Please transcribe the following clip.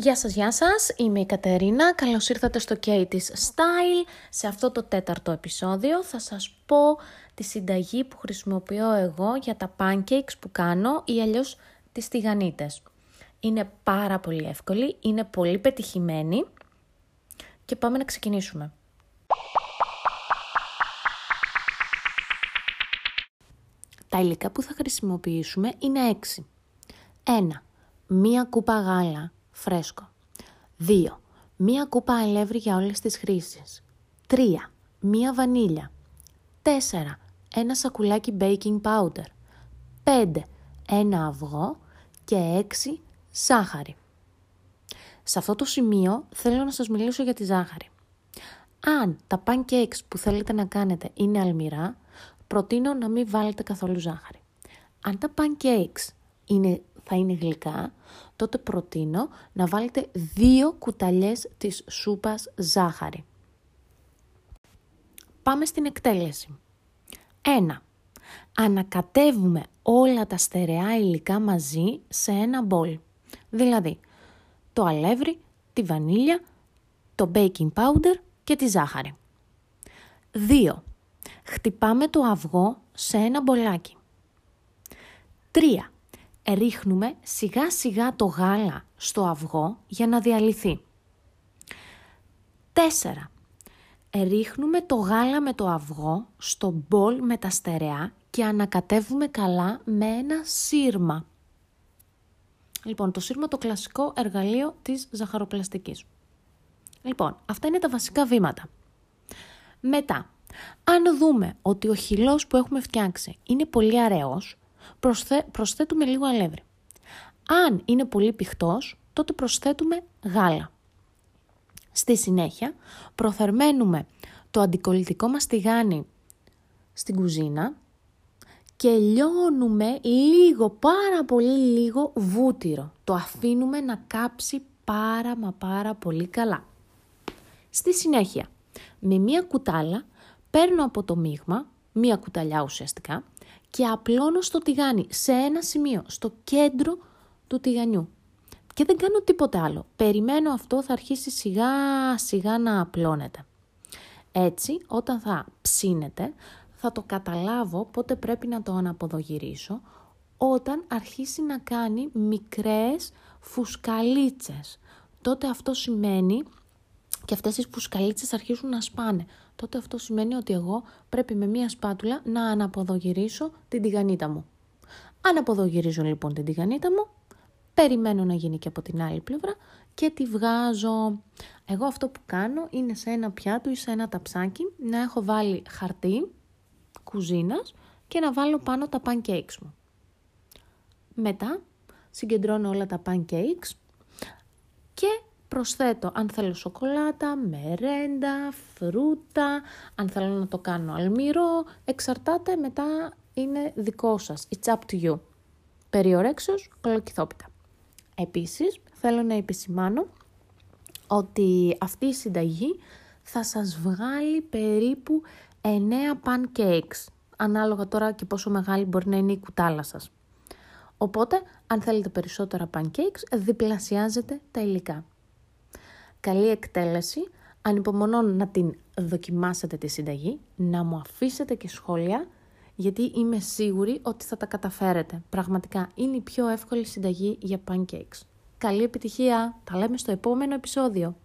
Γεια σας, γεια σας. Είμαι η Κατερίνα. Καλώς ήρθατε στο Katie's Style. Σε αυτό το τέταρτο επεισόδιο θα σας πω τη συνταγή που χρησιμοποιώ εγώ για τα pancakes που κάνω ή αλλιώς τις τηγανίτες. Είναι πάρα πολύ εύκολη, είναι πολύ πετυχημένη και πάμε να ξεκινήσουμε. Τα υλικά που θα χρησιμοποιήσουμε είναι 6. 1. Μία κούπα γάλα φρέσκο. 2. Μία κούπα αλεύρι για όλες τις χρήσεις. 3. Μία βανίλια. 4. Ένα σακουλάκι baking powder. 5. Ένα αυγό και 6. Ζάχαρη. Σε αυτό το σημείο θέλω να σας μιλήσω για τη ζάχαρη. Αν τα pancakes που θέλετε να κάνετε είναι αλμυρά, προτείνω να μην βάλετε καθόλου ζάχαρη. Αν τα pancakes είναι, θα είναι γλυκά, τότε προτείνω να βάλετε δύο κουταλιές της σούπας ζάχαρη. Πάμε στην εκτέλεση. 1. Ανακατεύουμε όλα τα στερεά υλικά μαζί σε ένα μπολ. Δηλαδή, το αλεύρι, τη βανίλια, το baking powder και τη ζάχαρη. 2. Χτυπάμε το αυγό σε ένα μπολάκι. 3 ρίχνουμε σιγά σιγά το γάλα στο αυγό για να διαλυθεί. 4. Ρίχνουμε το γάλα με το αυγό στο μπολ με τα στερεά και ανακατεύουμε καλά με ένα σύρμα. Λοιπόν, το σύρμα το κλασικό εργαλείο της ζαχαροπλαστικής. Λοιπόν, αυτά είναι τα βασικά βήματα. Μετά, αν δούμε ότι ο χυλός που έχουμε φτιάξει είναι πολύ αραιός, προσθέτουμε λίγο αλεύρι. Αν είναι πολύ πηχτός, τότε προσθέτουμε γάλα. Στη συνέχεια, προθερμαίνουμε το αντικολλητικό μας τηγάνι στην κουζίνα και λιώνουμε λίγο, πάρα πολύ λίγο βούτυρο. Το αφήνουμε να κάψει πάρα μα πάρα πολύ καλά. Στη συνέχεια, με μία κουτάλα παίρνω από το μείγμα, μία κουταλιά ουσιαστικά, και απλώνω στο τηγάνι, σε ένα σημείο, στο κέντρο του τηγανιού. Και δεν κάνω τίποτε άλλο. Περιμένω αυτό θα αρχίσει σιγά σιγά να απλώνεται. Έτσι, όταν θα ψήνεται, θα το καταλάβω πότε πρέπει να το αναποδογυρίσω, όταν αρχίσει να κάνει μικρές φουσκαλίτσες. Τότε αυτό σημαίνει και αυτές οι φουσκαλίτσες αρχίζουν να σπάνε τότε αυτό σημαίνει ότι εγώ πρέπει με μία σπάτουλα να αναποδογυρίσω την τηγανίτα μου. Αναποδογυρίζω λοιπόν την τηγανίτα μου, περιμένω να γίνει και από την άλλη πλευρά και τη βγάζω. Εγώ αυτό που κάνω είναι σε ένα πιάτο ή σε ένα ταψάκι να έχω βάλει χαρτί κουζίνας και να βάλω πάνω τα pancakes μου. Μετά συγκεντρώνω όλα τα pancakes και Προσθέτω αν θέλω σοκολάτα, μερέντα, φρούτα, αν θέλω να το κάνω αλμυρό, εξαρτάται μετά είναι δικό σας. It's up to you. Περιορέξεως, κολοκυθόπιτα. Επίσης, θέλω να επισημάνω ότι αυτή η συνταγή θα σας βγάλει περίπου 9 pancakes, ανάλογα τώρα και πόσο μεγάλη μπορεί να είναι η κουτάλα σας. Οπότε, αν θέλετε περισσότερα pancakes, διπλασιάζετε τα υλικά καλή εκτέλεση. Ανυπομονώ να την δοκιμάσετε τη συνταγή, να μου αφήσετε και σχόλια, γιατί είμαι σίγουρη ότι θα τα καταφέρετε. Πραγματικά είναι η πιο εύκολη συνταγή για pancakes. Καλή επιτυχία! Τα λέμε στο επόμενο επεισόδιο.